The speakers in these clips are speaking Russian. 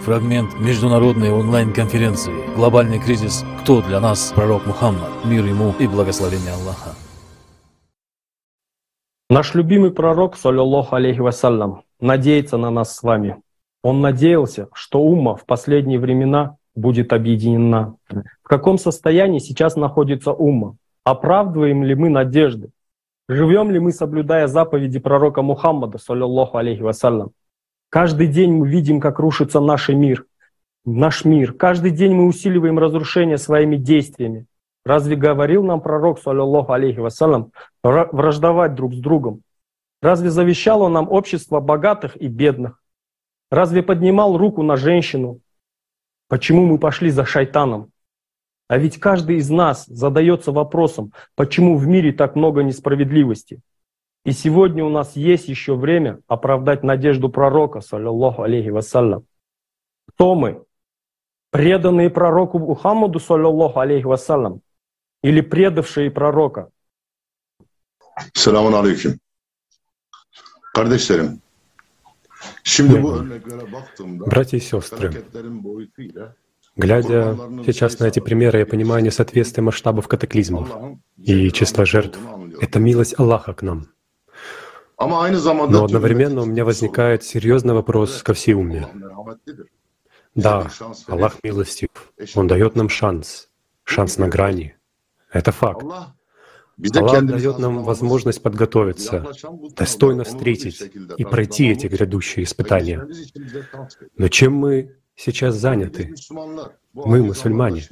Фрагмент международной онлайн-конференции «Глобальный кризис. Кто для нас пророк Мухаммад? Мир ему и благословение Аллаха». Наш любимый пророк, саллиллаху алейхи вассалям, надеется на нас с вами. Он надеялся, что умма в последние времена будет объединена. В каком состоянии сейчас находится умма? Оправдываем ли мы надежды? Живем ли мы, соблюдая заповеди пророка Мухаммада, саллиллаху алейхи вассалям? Каждый день мы видим, как рушится наш мир, наш мир. Каждый день мы усиливаем разрушение своими действиями. Разве говорил нам пророк, саллиллаху алейхи вассалям, враждовать друг с другом? Разве завещал он нам общество богатых и бедных? Разве поднимал руку на женщину? Почему мы пошли за шайтаном? А ведь каждый из нас задается вопросом, почему в мире так много несправедливости? И сегодня у нас есть еще время оправдать надежду пророка, саллиллаху алейхи вассалям. Кто мы? Преданные пророку Мухаммаду, саллиллаху алейхи вассалям, или предавшие пророка? Selamun Aleyküm. Kardeşlerim, şimdi bu örneklere baktığımda Братья и сестры, глядя сейчас на эти примеры, я понимаю несоответствие масштабов катаклизмов и числа жертв. Это милость Аллаха к нам. Но одновременно у меня возникает серьезный вопрос ко merhametlidir. Да, Аллах милостив. Он дает нам шанс. Шанс на грани. Это факт. Аллах дает нам возможность подготовиться, достойно встретить и пройти эти грядущие испытания. Но чем мы сейчас заняты Мы, мусульмане,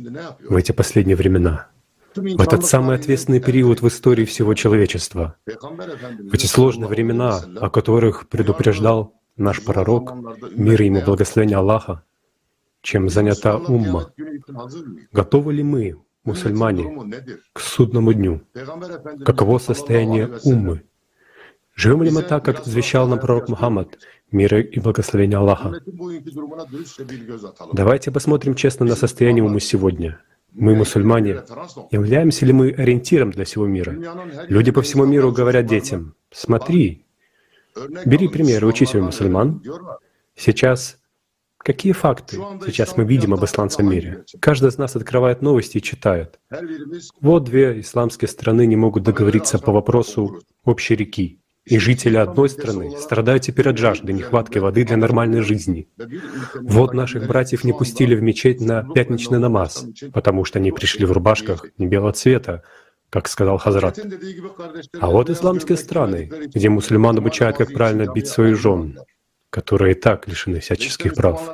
в эти последние времена? В этот самый ответственный период в истории всего человечества, в эти сложные времена, о которых предупреждал наш пророк, мир ему, благословение Аллаха, чем занята умма. Готовы ли мы, мусульмане, к судному дню? Каково состояние уммы? Живем ли мы так, как завещал нам пророк Мухаммад, мир и благословение Аллаха? Давайте посмотрим честно на состояние умы сегодня. Мы, мусульмане, являемся ли мы ориентиром для всего мира? Люди по всему миру говорят детям, смотри, бери пример, учись у мусульман. Сейчас какие факты сейчас мы видим об исламском мире? Каждый из нас открывает новости и читает. Вот две исламские страны не могут договориться по вопросу общей реки. И жители одной страны страдают теперь от жажды, нехватки воды для нормальной жизни. Вот наших братьев не пустили в мечеть на пятничный намаз, потому что они пришли в рубашках не белого цвета, как сказал Хазрат. А вот исламские страны, где мусульман обучают, как правильно бить своих жен, которые и так лишены всяческих прав.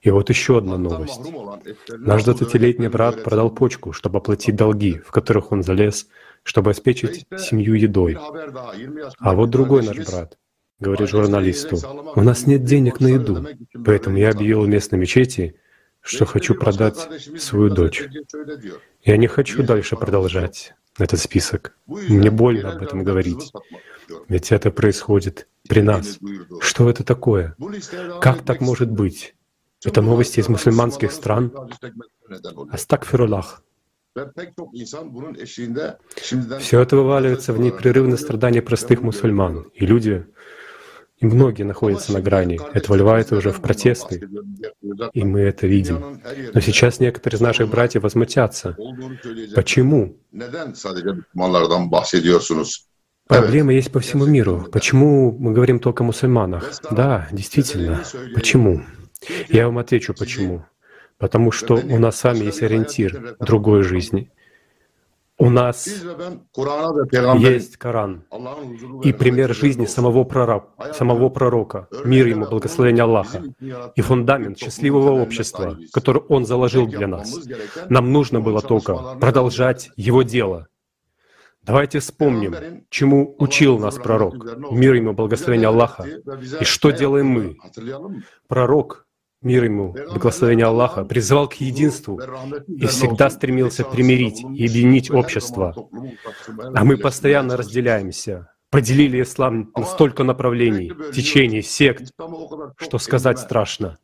И вот еще одна новость. Наш aldığı 20-летний etlerini брат продал почку, чтобы оплатить долги, в которых он залез, чтобы обеспечить семью едой. haber daha 20 А вот другой наш брат говорит журналисту, у нас нет денег на еду, поэтому я объявил местной мечети, что хочу продать свою дочь. Я не хочу дальше продолжать этот список. Мне больно об этом говорить. Ведь это происходит при нас. Что это такое? Как так может быть? Это новости из мусульманских стран. Астакфируллах. Все это вываливается в непрерывное страдание простых мусульман. И люди, и многие находятся на грани. Это выливается уже в протесты. И мы это видим. Но сейчас некоторые из наших братьев возмутятся. Почему? Проблема есть по всему миру. Почему мы говорим только о мусульманах? Да, действительно. Почему? Я вам отвечу, почему. Потому что у нас с вами есть ориентир другой жизни. У нас есть Коран и пример жизни самого пророка, самого пророка, мир ему, благословения Аллаха, и фундамент счастливого общества, который он заложил для нас. Нам нужно было только продолжать его дело. Давайте вспомним, чему учил нас пророк, мир ему, благословение Аллаха, и что делаем мы. Пророк, мир ему, благословение Аллаха, призвал к единству и всегда стремился примирить и объединить общество. А мы постоянно разделяемся, поделили ислам на столько направлений, течений, сект, что сказать страшно.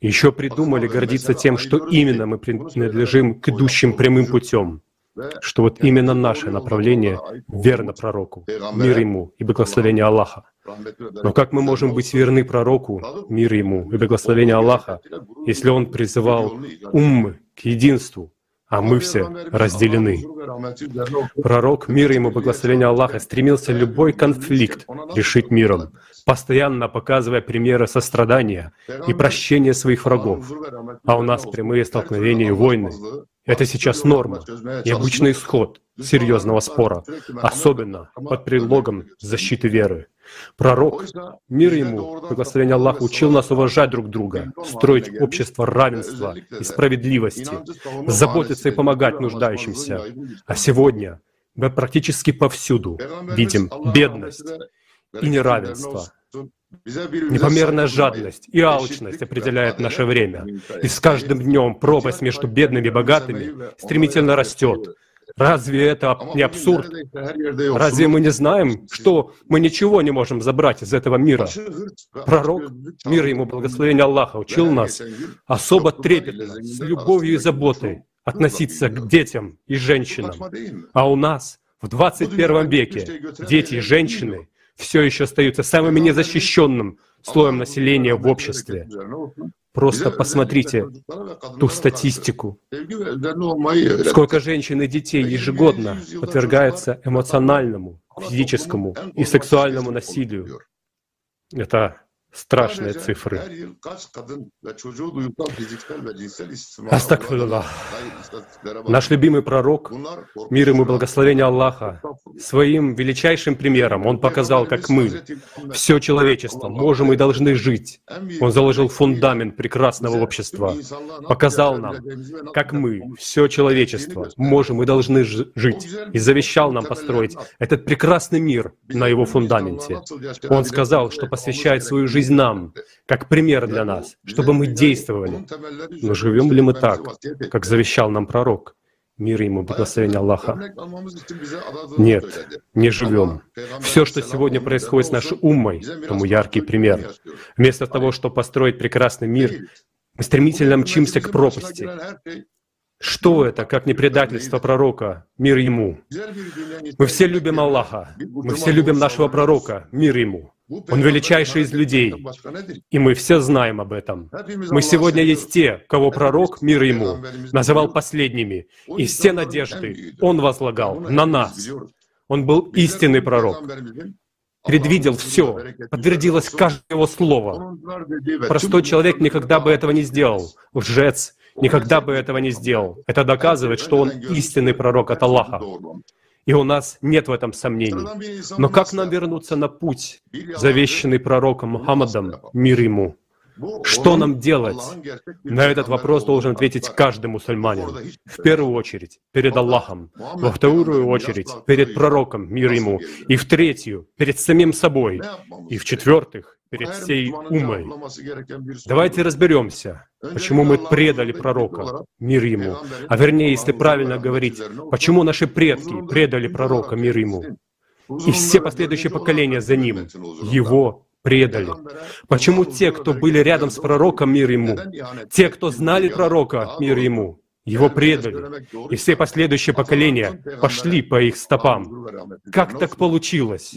Еще придумали гордиться тем, что именно мы принадлежим к идущим прямым путем. Что вот именно наше направление верно пророку, мир ему и благословение Аллаха. Но как мы можем быть верны пророку, мир ему и благословение Аллаха, если он призывал уммы к единству, а мы все разделены. Пророк, мир ему, благословение Аллаха, стремился любой конфликт решить миром, постоянно показывая примеры сострадания и прощения своих врагов. А у нас прямые столкновения и войны. Это сейчас норма и обычный исход серьезного спора, особенно под предлогом защиты веры. Пророк, мир ему, благословение Аллаха, учил нас уважать друг друга, строить общество равенства и справедливости, заботиться и помогать нуждающимся. А сегодня мы практически повсюду видим бедность и неравенство. Непомерная жадность и алчность определяет наше время. И с каждым днем пропасть между бедными и богатыми стремительно растет. Разве это не абсурд? Разве мы не знаем, что мы ничего не можем забрать из этого мира? Пророк, мир ему благословение Аллаха, учил нас особо трепетно, с любовью и заботой относиться к детям и женщинам. А у нас в 21 веке дети и женщины все еще остаются самым незащищенным слоем населения в обществе. Просто посмотрите ту статистику. Сколько женщин и детей ежегодно подвергаются эмоциональному, физическому и сексуальному насилию. Это страшные цифры. Астагфируллах. Наш любимый пророк, мир ему благословение Аллаха, своим величайшим примером он показал, как мы, все человечество, можем и должны жить. Он заложил фундамент прекрасного общества, показал нам, как мы, все человечество, можем и должны жить, и завещал нам построить этот прекрасный мир на его фундаменте. Он сказал, что посвящает свою жизнь жизнь нам, как пример для нас, чтобы мы действовали. Но живем ли мы так, как завещал нам пророк? Мир ему, благословение Аллаха. Нет, не живем. Все, что сегодня происходит с нашей уммой, тому яркий пример. Вместо того, чтобы построить прекрасный мир, мы стремительно мчимся к пропасти. Что это, как не предательство пророка? Мир ему. Мы все любим Аллаха. Мы все любим нашего пророка. Мир ему. Он величайший из людей. И мы все знаем об этом. Мы сегодня есть те, кого пророк, мир ему, называл последними. И все надежды он возлагал на нас. Он был истинный пророк. Предвидел все. Подтвердилось каждое его слово. Простой человек никогда бы этого не сделал. Лжец никогда бы этого не сделал. Это доказывает, что он истинный пророк от Аллаха. И у нас нет в этом сомнений. Но как нам вернуться на путь, завещанный пророком Мухаммадом, мир ему? Что нам делать? На этот вопрос должен ответить каждый мусульманин. В первую очередь, перед Аллахом. Во вторую очередь, перед пророком, мир ему. И в третью, перед самим собой. И в четвертых, перед всей умой. Давайте разберемся, почему мы предали пророка, мир ему. А вернее, если правильно говорить, почему наши предки предали пророка, мир ему. И все последующие поколения за ним, его предали. Почему те, кто были рядом с пророком, мир ему, те, кто знали пророка, мир ему, его предали, и все последующие поколения пошли по их стопам. Как так получилось?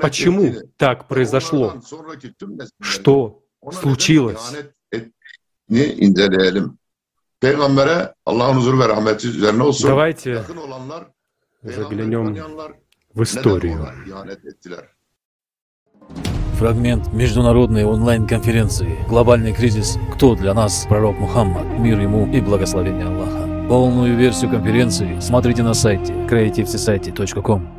Почему так произошло? Что случилось? Давайте заглянем в историю. Фрагмент международной онлайн-конференции «Глобальный кризис. Кто для нас пророк Мухаммад? Мир ему и благословение Аллаха». Полную версию конференции смотрите на сайте creativesociety.com.